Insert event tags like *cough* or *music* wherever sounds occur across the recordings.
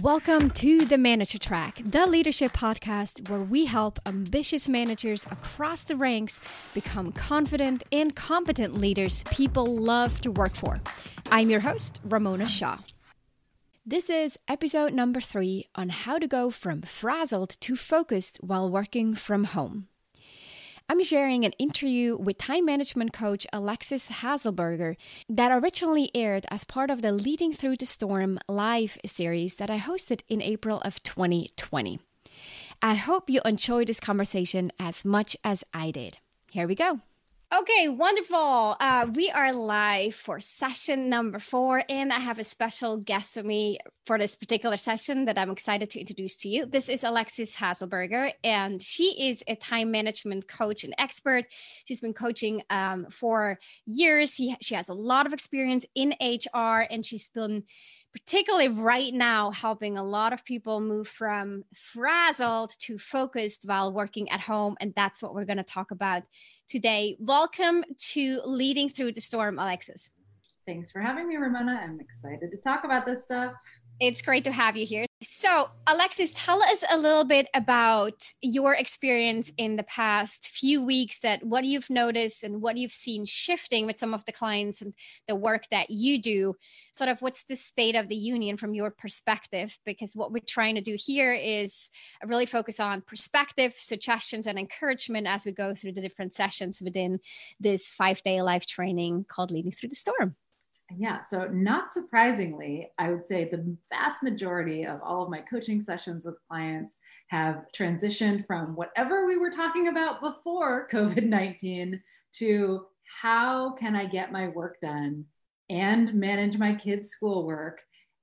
Welcome to the Manager Track, the leadership podcast where we help ambitious managers across the ranks become confident and competent leaders people love to work for. I'm your host, Ramona Shaw. This is episode number three on how to go from frazzled to focused while working from home. I'm sharing an interview with time management coach Alexis Haselberger that originally aired as part of the Leading Through the Storm live series that I hosted in April of 2020. I hope you enjoyed this conversation as much as I did. Here we go. Okay, wonderful. Uh, we are live for session number four, and I have a special guest with me for this particular session that I'm excited to introduce to you. This is Alexis Haselberger, and she is a time management coach and expert. She's been coaching um, for years. He, she has a lot of experience in HR, and she's been particularly right now helping a lot of people move from frazzled to focused while working at home and that's what we're going to talk about today. Welcome to leading through the storm alexis. Thanks for having me ramona. I'm excited to talk about this stuff. It's great to have you here. So, Alexis, tell us a little bit about your experience in the past few weeks that what you've noticed and what you've seen shifting with some of the clients and the work that you do. Sort of what's the state of the union from your perspective? Because what we're trying to do here is really focus on perspective, suggestions, and encouragement as we go through the different sessions within this five day live training called Leading Through the Storm. Yeah, so not surprisingly, I would say the vast majority of all of my coaching sessions with clients have transitioned from whatever we were talking about before *laughs* COVID 19 to how can I get my work done and manage my kids' schoolwork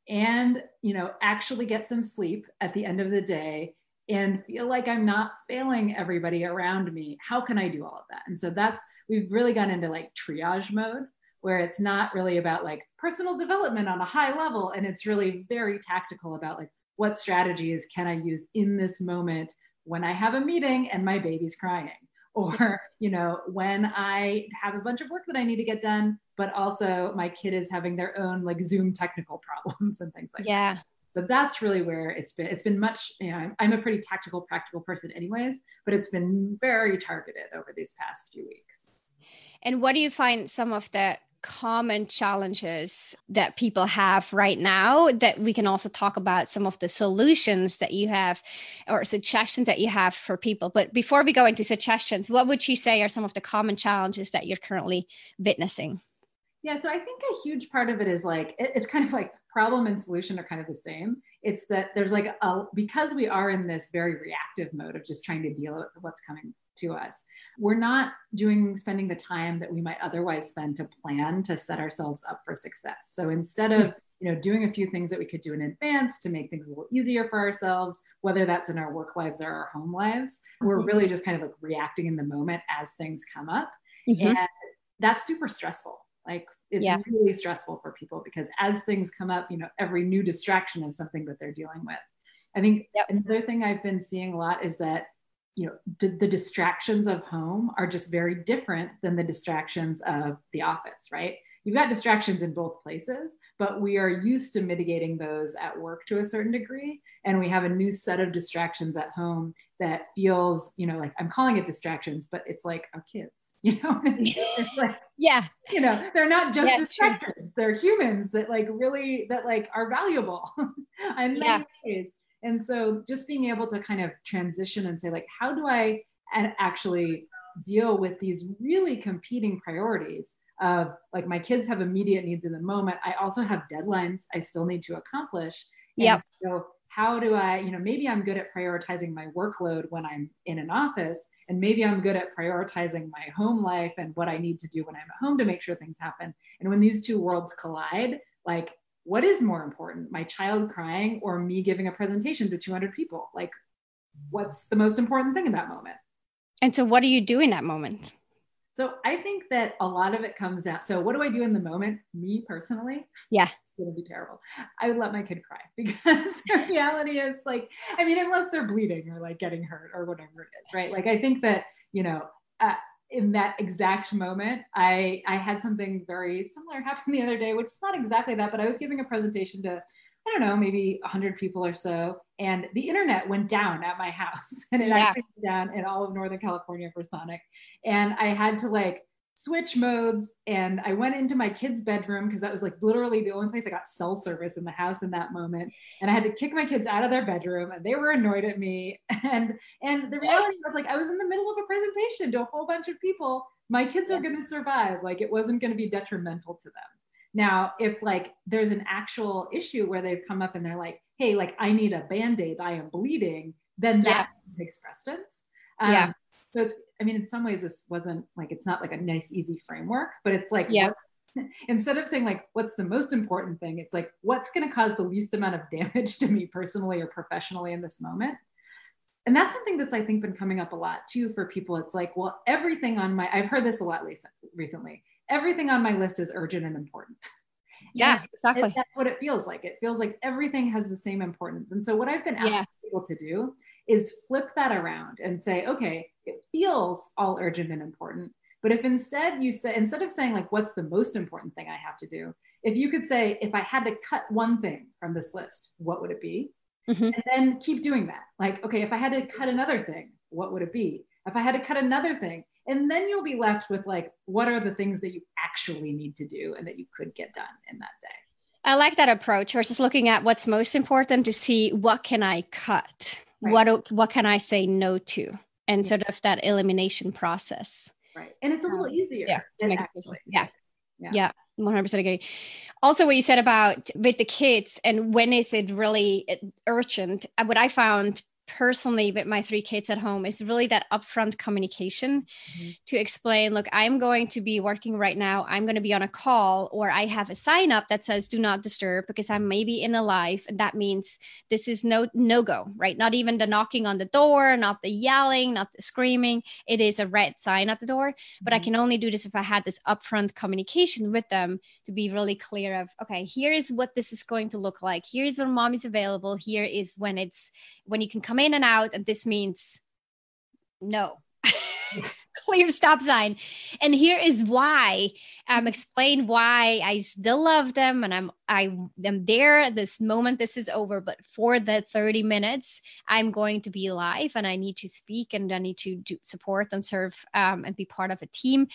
and you know actually get some sleep at the end of the day and feel like I'm not failing everybody around me. How can I do all of that? And so that's we've really gone into like triage mode where it's not really about like personal development on a high level and it's really very tactical about like what strategies can i use in this moment when i have a meeting and my baby's crying? *laughs* Or you know when i have a bunch of work that i need to get done but also my kid is having their own like zoom technical *laughs* problems and things like yeah. that so that's really where it's been it's been much you know i'm a pretty tactical practical person anyways but it's been very targeted over these past few weeks. And what do you find some of the common challenges that people have right now that we can also talk about some of the solutions that you have or suggestions that you have for people. But before we go into suggestions what would you say are some of the common challenges that you're currently witnessing? Yeah so i think a huge part of it is like it's kind of like problem and solution are kind of the same. It's that there's like a because we are in this very reactive mode of just trying to deal with what's coming to us. We're not doing spending the time that we might otherwise spend to plan to set ourselves up for success. So instead of you know doing a few things that we could do in advance to make things a little easier for ourselves whether that's in our work lives or our home lives we're mm-hmm. really just kind of like reacting in the moment as things come up mm-hmm. and that's super stressful like it's yeah. really stressful for people because as things come up you know every new distraction is something that they're dealing with i think yep. another thing i've been seeing a lot is that you know d- the distractions of home are just very different than the distractions of the office right you've got distractions in both places but we are used to mitigating those at work to a certain degree and we have a new set of distractions at home that feels you know like i'm calling it distractions but it's like our kids *laughs* you know *laughs* like yeah you know they're not just yeah, distractions true. they're humans that like really that like are valuable *laughs* in yeah. many ways and so just being able to kind of transition and say, like, how do I actually deal with these really competing priorities of like my kids have immediate needs in the moment. I also have deadlines I still need to accomplish. Yeah. So how do I, you know, maybe I'm good at prioritizing my workload when I'm in an office, and maybe I'm good at prioritizing my home life and what I need to do when I'm at home to make sure things happen. And when these two worlds collide, like what is more important my child crying or me giving a presentation to 200 people? Like what's the most important thing in that moment? And so what do you do in that moment? So i think that a lot of it comes down so what do i do in the moment? Me personally? Yeah. It would be terrible. I would let my kid cry *laughs* because the reality is like i mean unless they're bleeding or like getting hurt or whatever it is right? Like i think that you know uh, in that exact moment, I I had something very similar happen the other day, which is not exactly that, but I was giving a presentation to I don't know, maybe 100 people or so. And the internet went down at my *laughs* house and it yeah. actually went down in all of Northern California for Sonic. And I had to like switch modes and I went into my kids' bedroom because that was like literally the only place I got cell service in the house in that moment. And I had to kick my kids out of their bedroom and they were annoyed at me. *laughs* And and the reality was like I was in the middle of a presentation to a whole bunch of people. My kids are gonna survive. Like it wasn't gonna be detrimental to them. Now, if like there's an actual issue where they've come up and they're like, hey, like I need a band-aid, I am bleeding, then that yeah. takes precedence. Um, yeah. So it's, I mean, in some ways, this wasn't like it's not like a nice, easy framework, but it's like, yeah. *laughs* instead of saying like what's the most important thing, it's like what's going to cause the least amount of damage *laughs* to me personally or professionally in this moment. And that's something that's I think been coming up a lot too for people. It's like, well, everything on my I've heard this a lot recently everything on my list is urgent and important. *laughs* Yeah, and exactly. That's what it feels like. It feels like everything has the same importance. And so, what I've been asking yeah. people to do is flip that around and say, okay, it feels all urgent and important. But if instead you say, instead of saying, like, what's the most important thing I have to do, if you could say, if I had to cut one thing from this list, what would it be? Mm-hmm. And then keep doing that. Like, okay, if I had to cut another thing, what would it be? If I had to cut another thing, and then you'll be left with like what are the things that you actually need to do and that you could get done in that day i like that approach versus looking at what's most important to see what can i cut right. what what can i say no to and sort of that elimination process right and it's a little um, easier yeah yeah yeah, yeah. 100% agree. Also, what you said about with the kids and when is it really urgent? What I found personally with my three kids at home is really that upfront communication mm-hmm. to explain look i'm going to be working right now i'm going to be on a call or i have a sign up that says do not disturb because i'm maybe in a live and that means this is no no go right not even the knocking on the door not the yelling not the screaming it is a red sign at the door mm-hmm. but i mm-hmm. can only do this if i had this upfront communication with them to be really clear of okay here is what this is going to look like here's when mom is available here is when it's when you can come in and out, and this means no. *laughs* clear stop sign. And here is why. Um explain why i still love them and i'm i am there at this moment this is over but for the 30 minutes i'm going to be live and i need to speak and i need to do support and serve um, and be part of a team.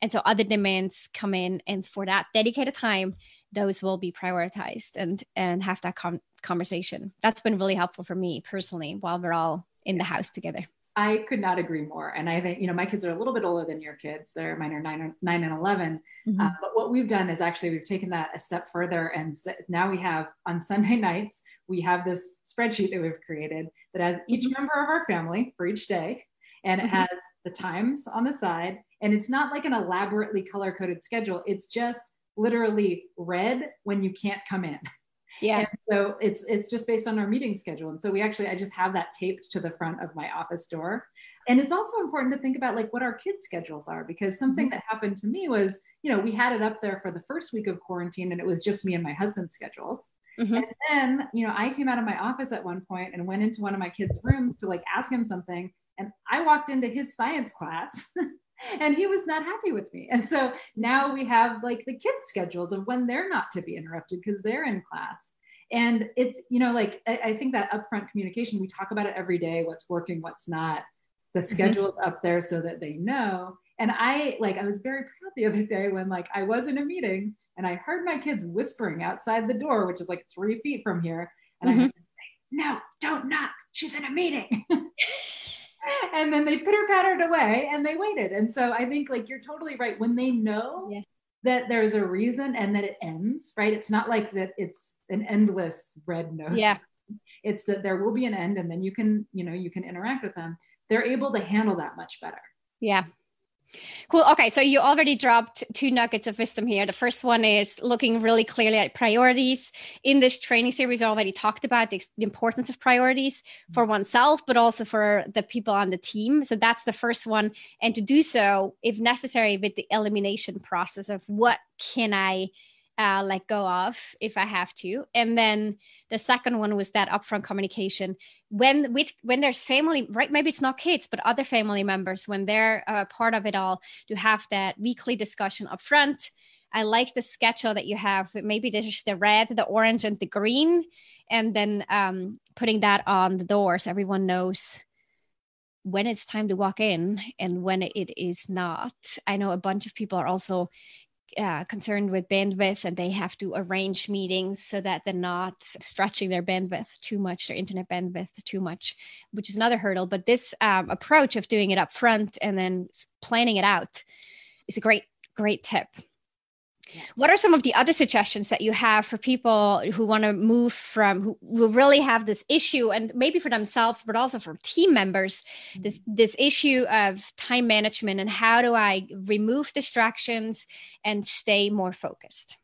And so other demands come in and for that dedicated time those will be prioritized and and have that con- conversation. That's been really helpful for me personally while we're all in the house together. I could not agree more. And I think, you know, my kids are a little bit older than your kids. They're mine are nine, nine and 11. Mm-hmm. Uh, but what we've done is actually we've taken that a step further. And now we have on Sunday *laughs* nights, we have this spreadsheet that we've created that has each mm-hmm. member of our family for each day. And it mm-hmm. has the times on the side. And it's not like an elaborately color coded schedule. It's just literally red when you can't come in. Yeah. And so it's it's just based on our meeting schedule. And so we actually I just have that taped to the front of my office door. And it's also important to think about like what our kids' schedules are because something mm-hmm. that happened to me was, you know, we had it up there for the first week of quarantine and it was just me and my husband's schedules. Mm-hmm. And then, you know, I came out of my office at one point and went into one of my kids' rooms to like ask him something. And I walked into his science class *laughs* and he was not happy with me. And so now we have like the kids' schedules of when they're not to be interrupted because they're in class. And it's, you know, like I, I, think that upfront communication, we talk about it every day what's working, what's not. The mm-hmm. schedule's mm-hmm. up there so that they know. And I like, I was very proud the other day when like I was in a meeting and I heard my kids whispering outside the door, which is like three feet from here. And mm-hmm. I say, no, don't knock. She's in a meeting. *laughs* *laughs* and then they pitter pattered away and they waited. And so I think like you're totally right. When they know yeah. that there's a reason and that it ends, right? It's not like that it's an endless red note. Yeah. *laughs* It's that there will be an end and then you can, you know, you can interact with them. They're able to handle that much better. Yeah. Cool. Okay. So you already dropped two nuggets of wisdom here. The first one is looking really clearly at priorities. In this training series, I already talked about the, importance of priorities for mm-hmm. oneself, but also for the people on the team. So that's the first one. And to do so, if necessary, with the elimination process of what can I uh, let go of if I have to. And then the second one was that upfront communication when with when there's family, right? Maybe it's not kids, but other family members when they're uh, part of it all to have that weekly discussion upfront. I like the schedule that you have. Maybe there's the red, the orange, and the green, and then um, putting that on the door so everyone knows when it's time to walk in and when it is not. I know a bunch of people are also uh, concerned with bandwidth and they have to arrange meetings so that they're not stretching their bandwidth too much, their internet bandwidth too much, which is another hurdle. But this um, approach of doing it up front and then planning it out is a great, great tip. What are some of the other suggestions that you have for people who want to move from who, who really have this issue and maybe for themselves, but also for team members, this mm-hmm. this issue of time management and how do I remove distractions and stay more focused?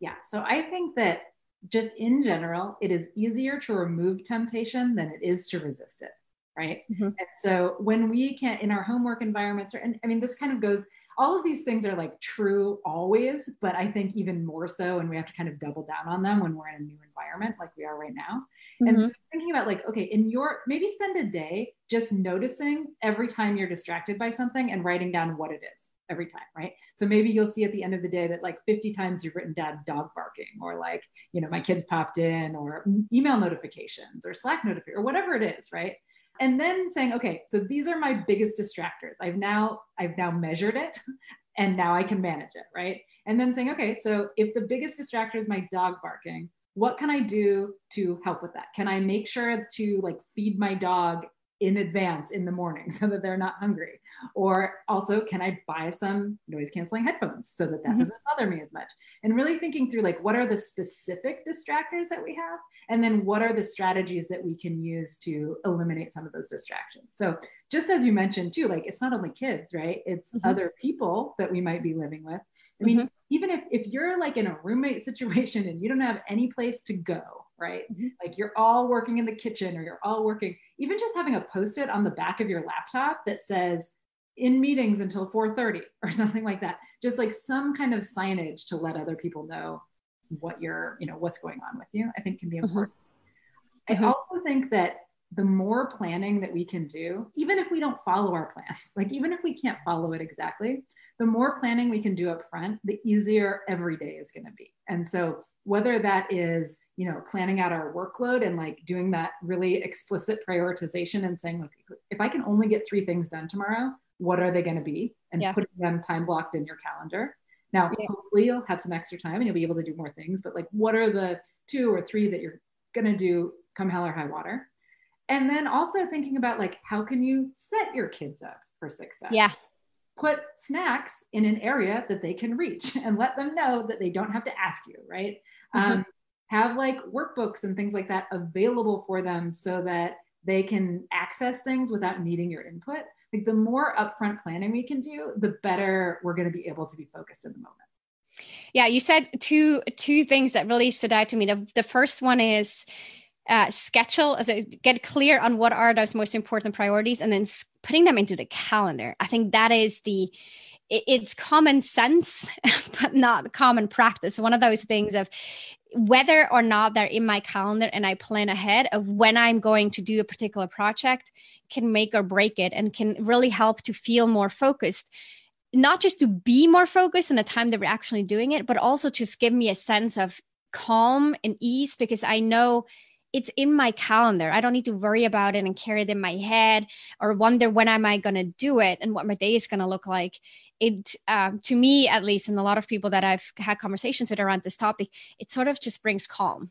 Yeah. So I think that just in general, it is easier to remove temptation than it is to resist it. Right. Mm-hmm. And so when we can in our homework environments, or and I mean this kind of goes all of these things are like true always, but I think even more so, and we have to kind of double down on them when we're in a new environment like we are right now. Mm-hmm. And so thinking about like, okay, in your maybe spend a day just noticing every time you're distracted by something and writing down what it is every time, right? So maybe you'll see at the end of the day that like 50 times you've written down dog barking or like, you know, my kids popped in or email notifications or Slack notification or whatever it is, right? And then saying okay so these are my biggest distractors. I've now i've now measured it *laughs* and now i can manage it right? And then saying okay so if the biggest distractor is my dog barking what can i do to help with that? Can i make sure to like feed my dog in advance in the morning *laughs* so that they're not hungry or also can i buy some noise canceling headphones so that that mm-hmm. doesn't bother me as much and really thinking through like what are the specific distractors that we have and then what are the strategies that we can use to eliminate some of those distractions so just as you mentioned too like it's not only kids right it's mm-hmm. other people that we might be living with i mean mm-hmm. even if if you're like in a roommate *laughs* situation and you don't have any place to go right? Mm-hmm. Like you're all working in the kitchen or you're all working, even just having a post-it on the back of your laptop that says in meetings until 4:30 *laughs* or something like that. Just like some kind of signage to let other people know what you're, you know, what's going on with you, I think can be mm-hmm. important. Mm-hmm. I also think that the more planning that we can do, even if we don't follow our plans, *laughs* like even if we can't follow it exactly, the more planning we can do up front, the easier every day is going to be. And so whether that is you know planning out our workload and like doing that really explicit prioritization and saying like if i can only get three things done tomorrow what are they going to be and yeah. putting them time blocked in your calendar now yeah. hopefully you'll have some extra time and you'll be able to do more things but like what are the two or three that you're going to do come hell or high water and then also thinking about like how can you set your kids up for success yeah put snacks in an area that they can reach and let them know that they don't have to ask you, right? Mm-hmm. Um, have like workbooks and things like that available for them so that they can access things without needing your input. Like the more upfront planning we can do, the better we're going to be able to be focused in the moment. Yeah, you said two two things that really stood out to me. The, the first one is uh, schedule, as a, get clear on what are those most important priorities, and then putting them into the calendar. I think that is the it's common sense, *laughs* but not common practice. One of those things of whether or not they're in my calendar and I plan ahead of when I'm going to do a particular project can make or break it and can really help to feel more focused. Not just to be more focused in the time that we're actually doing it, but also just give me a sense of calm and ease because I know it's in my calendar. I don't need to worry about it and carry it in my head or wonder when am I going to do it and what my day is going to look like. It, um, to me at least, and a lot of people that I've had conversations with around this topic, it sort of just brings calm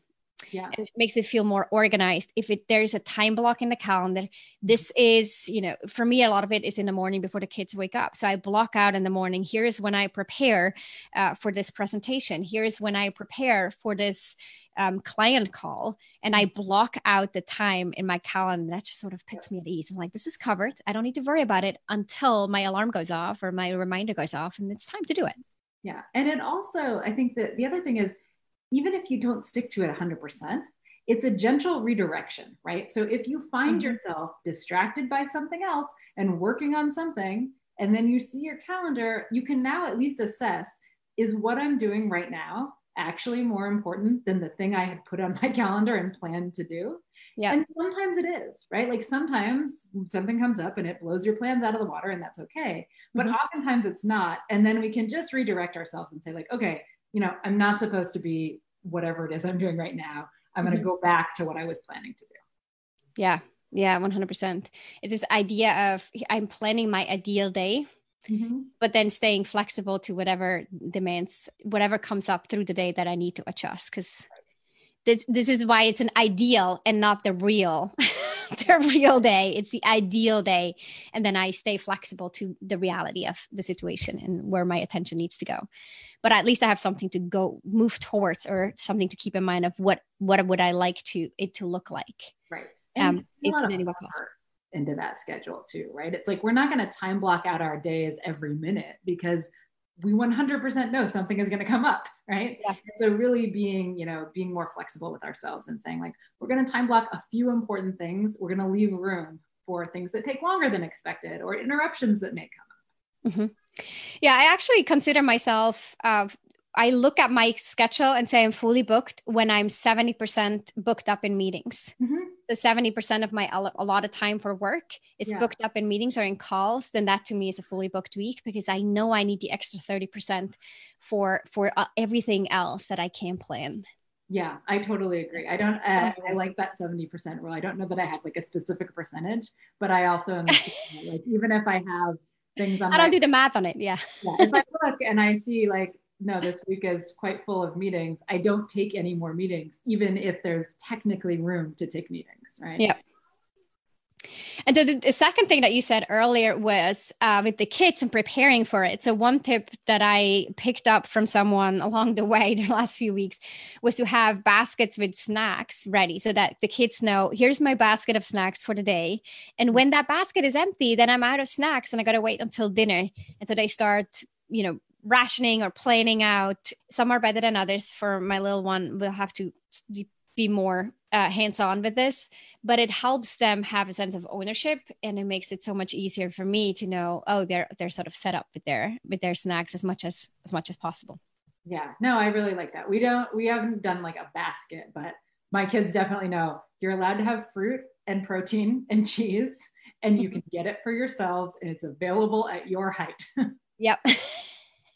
yeah. and it makes it feel more organized. If it there's a time block in the calendar this is you know for me a lot of it is in the morning before the kids wake up. So i block out in the morning here's when i prepare uh, for this presentation. Here's when i prepare for this um, client call and i block out the time in my calendar. That just sort of puts me at ease. I'm like this is covered. I don't need to worry about it until my alarm goes off or my reminder goes off and it's time to do it. Yeah. And it also i think that the other thing is even if you don't stick to it 100%, it's a gentle redirection, right? So if you find mm-hmm. yourself distracted by something else and working on something, and then you see your calendar, you can now at least assess is what I'm doing right now actually more important than the thing I had put on my *laughs* calendar and planned to do. Yeah. And sometimes it is, right? Like sometimes something comes up and it blows your plans out of the water and that's okay. But mm-hmm. oftentimes it's not. And then we can just redirect ourselves and say, like, okay, you know, I'm not supposed to be whatever it is I'm doing right now. I'm going to mm-hmm. go back to what I was planning to do. Yeah. Yeah. 100%. It's this idea of I'm planning my ideal day Mm-hmm. but then staying flexible to whatever demands whatever comes up through the day that i need to adjust because this this is why it's an ideal and not the real *laughs* *laughs* the real day. It's the ideal day. And then i stay flexible to the reality of the situation and where my attention needs to go. But at least i have something to go move towards or something to keep in mind of what what would i like to it to look like. Right. And um if in any way possible. into that schedule too, right? It's like we're not going to time block out our days every minute because we 100% know something is going to come up, right? Yeah. So really being, you know, being more flexible with ourselves and saying like we're going to time block a few important things. We're going to leave room for things that take longer than expected or interruptions that may come up. Mm-hmm. Yeah, I actually consider myself uh, I look at my schedule and say I'm fully booked when I'm 70% booked up in meetings. Mm-hmm. So 70% of my a lot of time for work is yeah. booked up in meetings or in calls. Then that to me is a fully booked week because I know I need the extra 30% for for uh, everything else that I can plan. Yeah, I totally agree. I don't. Uh, I like that seventy percent rule. I don't know that I have like a specific percentage, but I also am *laughs* like even if I have things on. I don't my, do the math on it. Yeah. yeah. If I look and I see like no, this week is quite full of meetings. I don't take any more meetings, even if there's technically room to take meetings, right? Yeah. And the, the, second thing that you said earlier was uh, with the kids and preparing for it. So one tip that I picked up from someone along the way *laughs* the last few weeks was to have baskets with snacks ready so that the kids know here's my basket of snacks for the day. And when that basket is empty, then I'm out of snacks and I got to wait until dinner. And so they start, you know, rationing or planning out. Some are better than others. For my little one, we'll have to be more uh, hands on with this, but it helps them have a sense of ownership, and it makes it so much easier for me to know, oh, they're they're sort of set up with their with their snacks as much as as much as possible. Yeah, no, I really like that. We don't we haven't done like a basket, but my kids definitely know you're allowed to have fruit and protein and cheese, and you mm-hmm. can get it for yourselves, and it's available at your height. *laughs* yep. *laughs*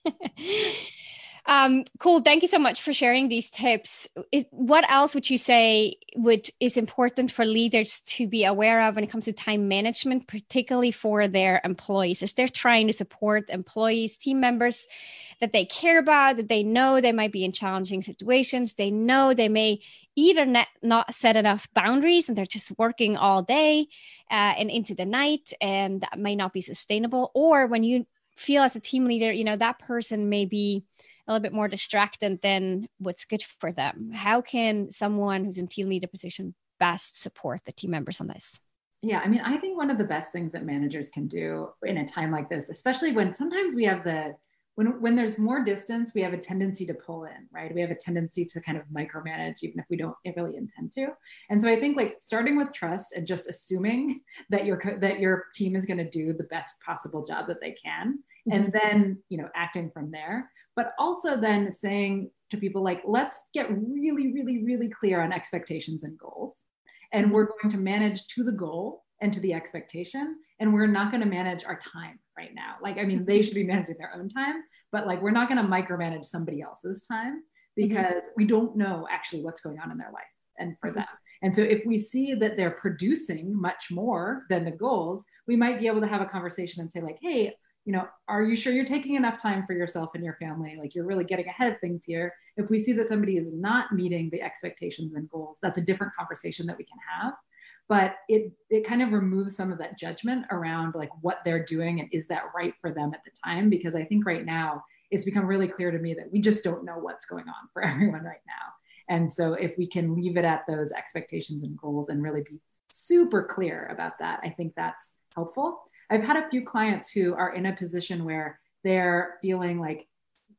*laughs* um, cool. Thank you so much for sharing these tips. Is, what else would you say would is important for leaders to be aware of when it comes to time management, particularly for their employees, as they're trying to support employees, team members that they care about, that they know they might be in challenging situations, they know they may either not, not set enough boundaries and they're just working all day uh, and into the night, and that may not be sustainable, or when you feel as a team leader, you know, that person may be a little bit more distracted than what's good for them. How can someone who's in team leader position best support the team members on this? Yeah, I mean, I think one of the best things that managers can do in a time like this, especially when sometimes we have the when when there's more distance, we have a tendency to pull in, right? We have a tendency to kind of micromanage, even if we don't really intend to. And so I think like starting with trust and just assuming that your that your team is going to do the best possible job that they can, mm-hmm. and then you know acting from there. But also then saying to people like, let's get really, really, really clear on expectations and goals, and mm-hmm. we're going to manage to the goal and to the expectation, and we're not going to manage our time right now. Like, I mean, they should be managing their own time, but like, we're not going to micromanage somebody else's time mm-hmm. because mm-hmm. we don't know actually what's going on in their life and for mm-hmm. them. And so, if we see that they're producing much more than the goals, we might be able to have a conversation and say, like, hey, you know, are you sure you're taking enough time for yourself and your family? Like, you're really getting ahead of things here. If we see that somebody is not meeting the expectations and goals, that's a different conversation that we can have but it it kind of removes some of that judgment around like what they're doing and is that right for them at the time because i think right now it's become really clear to me that we just don't know what's going on for *laughs* everyone right now and so if we can leave it at those expectations and goals and really be super clear about that i think that's helpful i've had a few clients who are in a position where they're feeling like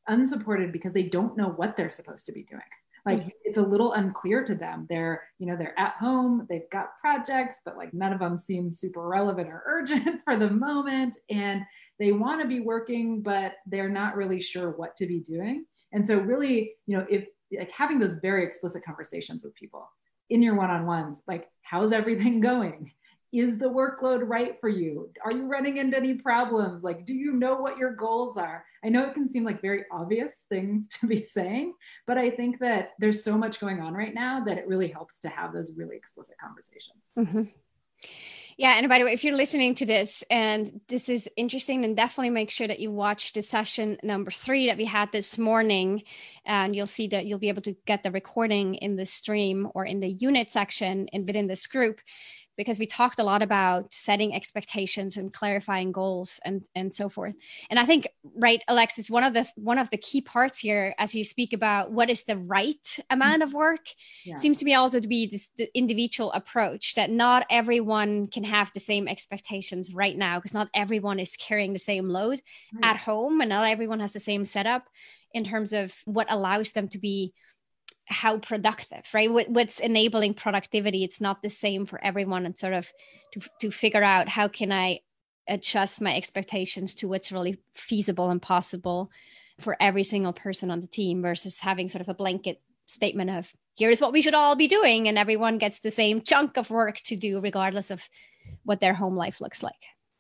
unsupported because they don't know what they're supposed to be doing like mm-hmm. it's a little unclear to them they're you know they're at home they've got projects but like none of them seem super relevant or urgent *laughs* for the moment and they want to be working but they're not really sure what to be doing And so really, you know, if like having those very explicit conversations with people in your one-on-ones, like how's everything *laughs* going? Is the workload right for you? Are you running into any problems? Like, do you know what your goals are? I know it can seem like very obvious things to be saying, but I think that there's so much going on right now that it really helps to have those really explicit conversations. Mm-hmm. Yeah, and by the way, if you're listening to this and this is interesting, then definitely make sure that you watch the session number three that we had this morning, and you'll see that you'll be able to get the recording in the stream or in the unit section and within this group because we talked a lot about setting expectations and clarifying goals and and so forth and i think right alexis one of the one of the key parts here as you speak about what is the right mm-hmm. amount of work yeah. seems to me also to be this individual approach that not everyone can have the same expectations right now because not everyone is carrying the same load right. at home and not everyone has the same setup in terms of what allows them to be how productive right what, what's enabling productivity it's not the same for everyone and sort of to, to figure out how can i adjust my expectations to what's really feasible and possible for every single person on the team versus having sort of a blanket statement of here's what we should all be doing and everyone gets the same chunk of work to do regardless of what their home life looks like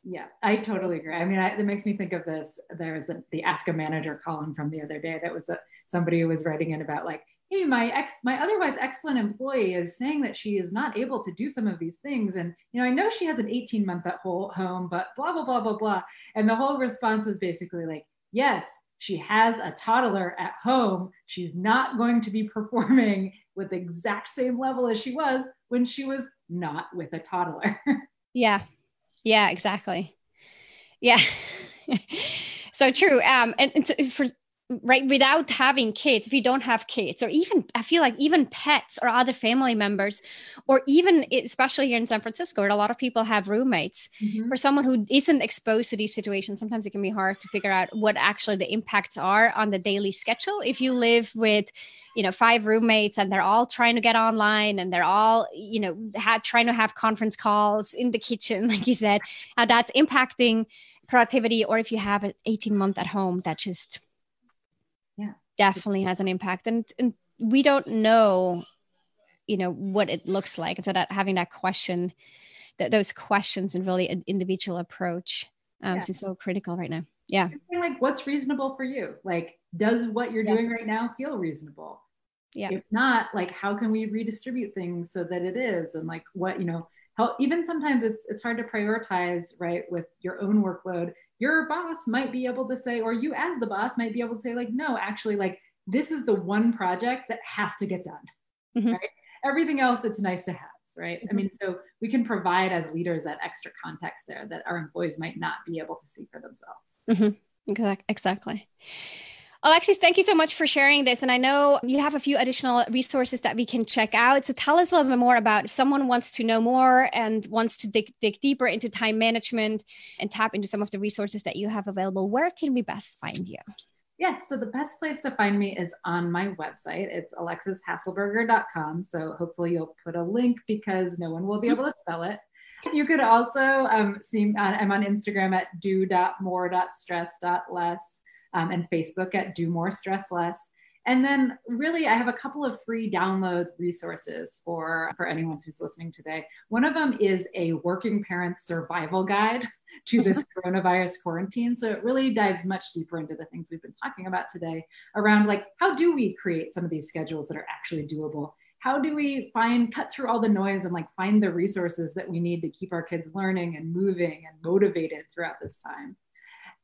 yeah, I totally agree. I mean, I, it makes me think of this. There was a, the Ask a Manager column from the other day that was a, somebody who was writing in about like, hey my ex my otherwise excellent employee is saying that she is not able to do some of these things. And you know i know she has an 18 month at home but blah blah blah blah blah. And the whole response is basically like yes she has a toddler at home. She's not going to be *laughs* performing with the exact same level as she was when she was not with a toddler. *laughs* Yeah. Yeah exactly. Yeah. *laughs* So true. Um and, and for right without having kids if you don't have kids or even i feel like even pets or other family members or even especially here in san francisco where a lot of people have roommates mm-hmm. for someone who isn't exposed to these situations sometimes it can be hard to figure out what actually the impacts are on the daily schedule if you live with you know five roommates and they're all trying to get online and they're all you know had, trying to have conference calls in the kitchen *laughs* like you said how that's impacting productivity or if you have an 18 month at home that just definitely has an impact. And, and we don't know you know what it looks like. And so that having that question that those questions and really an individual approach um yeah. is so critical right now. Yeah. Like what's reasonable for you? Like does what you're yeah. doing right now feel reasonable? Yeah. If not like how can we redistribute things so that it is? And like what you know help even sometimes it's it's hard to prioritize right with your own workload your boss might be able to say, or you as the boss might be able to say, like, no, actually, like, this is the one project that has to get done. Mm-hmm. Right? Everything else, it's nice to have. Right. Mm-hmm. I mean, so we can provide as leaders that extra context there that our employees might not be able to see for themselves. Mm-hmm. Exactly. Alexis, thank you so much for sharing this. And I know you have a few additional resources that we can check out. So tell us a little bit more about if someone wants to know more and wants to dig, dig deeper into time management and tap into some of the resources that you have available. Where can we best find you? Yes, so the best place to find me is on my website. It's alexishaselberger.com. So hopefully you'll put a link because no one will be able to spell it. You could also um, see, uh, I'm on Instagram at do.more.stress.less um, and Facebook at Do More Stress Less. And then really, I have a couple of free download resources for, for anyone who's listening today. One of them is a working parent survival guide *laughs* to this *laughs* coronavirus quarantine. So it really dives much deeper into the things we've been talking about today around like, how do we create some of these schedules that are actually doable? How do we find, cut through all the noise and like find the resources that we need to keep our kids learning and moving and motivated throughout this time?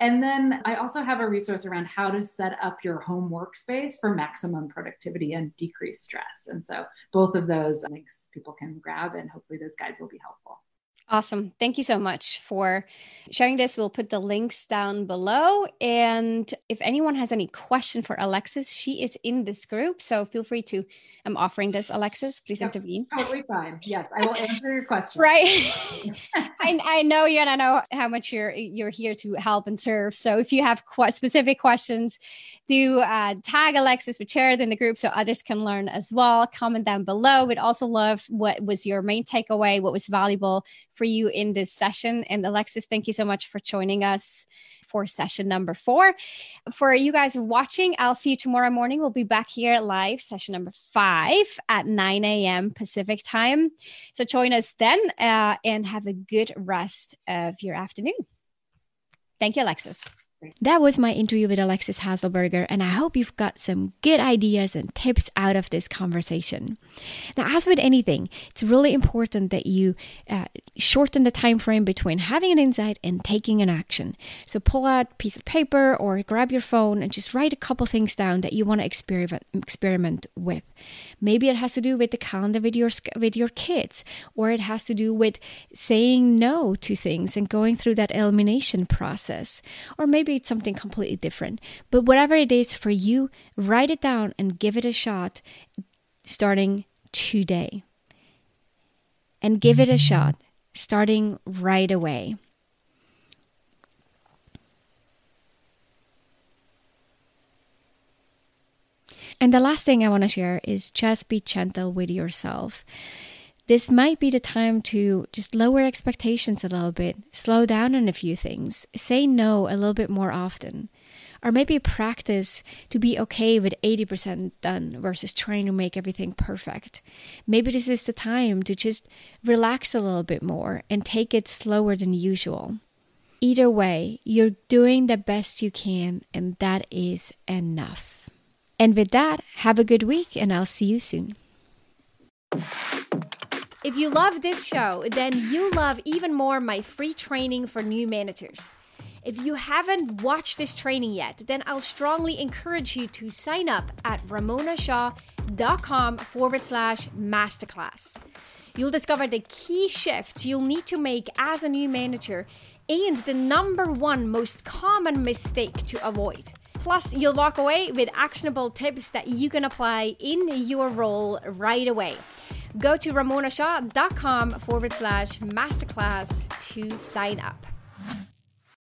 And then I also have a resource around how to set up your home workspace for maximum productivity and decrease stress. And so both of those links people can grab, and hopefully those guides will be helpful. Awesome. Thank you so much for sharing this. We'll put the links down below. And if anyone has any question for Alexis, she is in this group. So feel free to, I'm offering this, Alexis, please yep, intervene. Totally fine. Yes, I will answer your question. *laughs* right. I, I know you and I know how much you're, you're here to help and serve. So if you have qu- specific questions, do uh, tag Alexis, but share it in the group so others can learn as well. Comment down below. We'd also love what was your main takeaway, what was valuable for you in this session. And Alexis, thank you so much for joining us for session number four. For you guys watching, I'll see you tomorrow morning. We'll be back here live, session number five at 9 a.m. Pacific time. So join us then uh, and have a good rest of your afternoon. Thank you, Alexis. That was my interview with Alexis Haselberger, and I hope you've got some good ideas and tips out of this conversation. Now, as with anything, it's really important that you uh, shorten the time frame between having an insight and taking an action. So, pull out a piece of paper or grab your phone and just write a couple things down that you want to experiment experiment with. Maybe it has to do with the calendar with your with your kids, or it has to do with saying no to things and going through that elimination process, or maybe it's something completely different. But whatever it is for you, write it down and give it a shot starting today. And give it a mm-hmm. shot starting right away. And the last thing I want to share is just be gentle with yourself this might be the time to just lower expectations a little bit, slow down on a few things, say no a little bit more often. Or maybe practice to be okay with 80% done versus trying to make everything perfect. Maybe this is the time to just relax a little bit more and take it slower than usual. Either way, you're doing the best you can, and that is enough. And with that, have a good week, and I'll see you soon. If you love this show, then you'll love even more my free training for new managers. If you haven't watched this training yet, then I'll strongly encourage you to sign up at ramonashaw.com forward slash masterclass. You'll discover the key shifts you'll need to make as a new manager and the number one most common mistake to avoid. Plus, you'll walk away with actionable tips that you can apply in your role right away. Go to ramonashaw.com forward slash masterclass to sign up.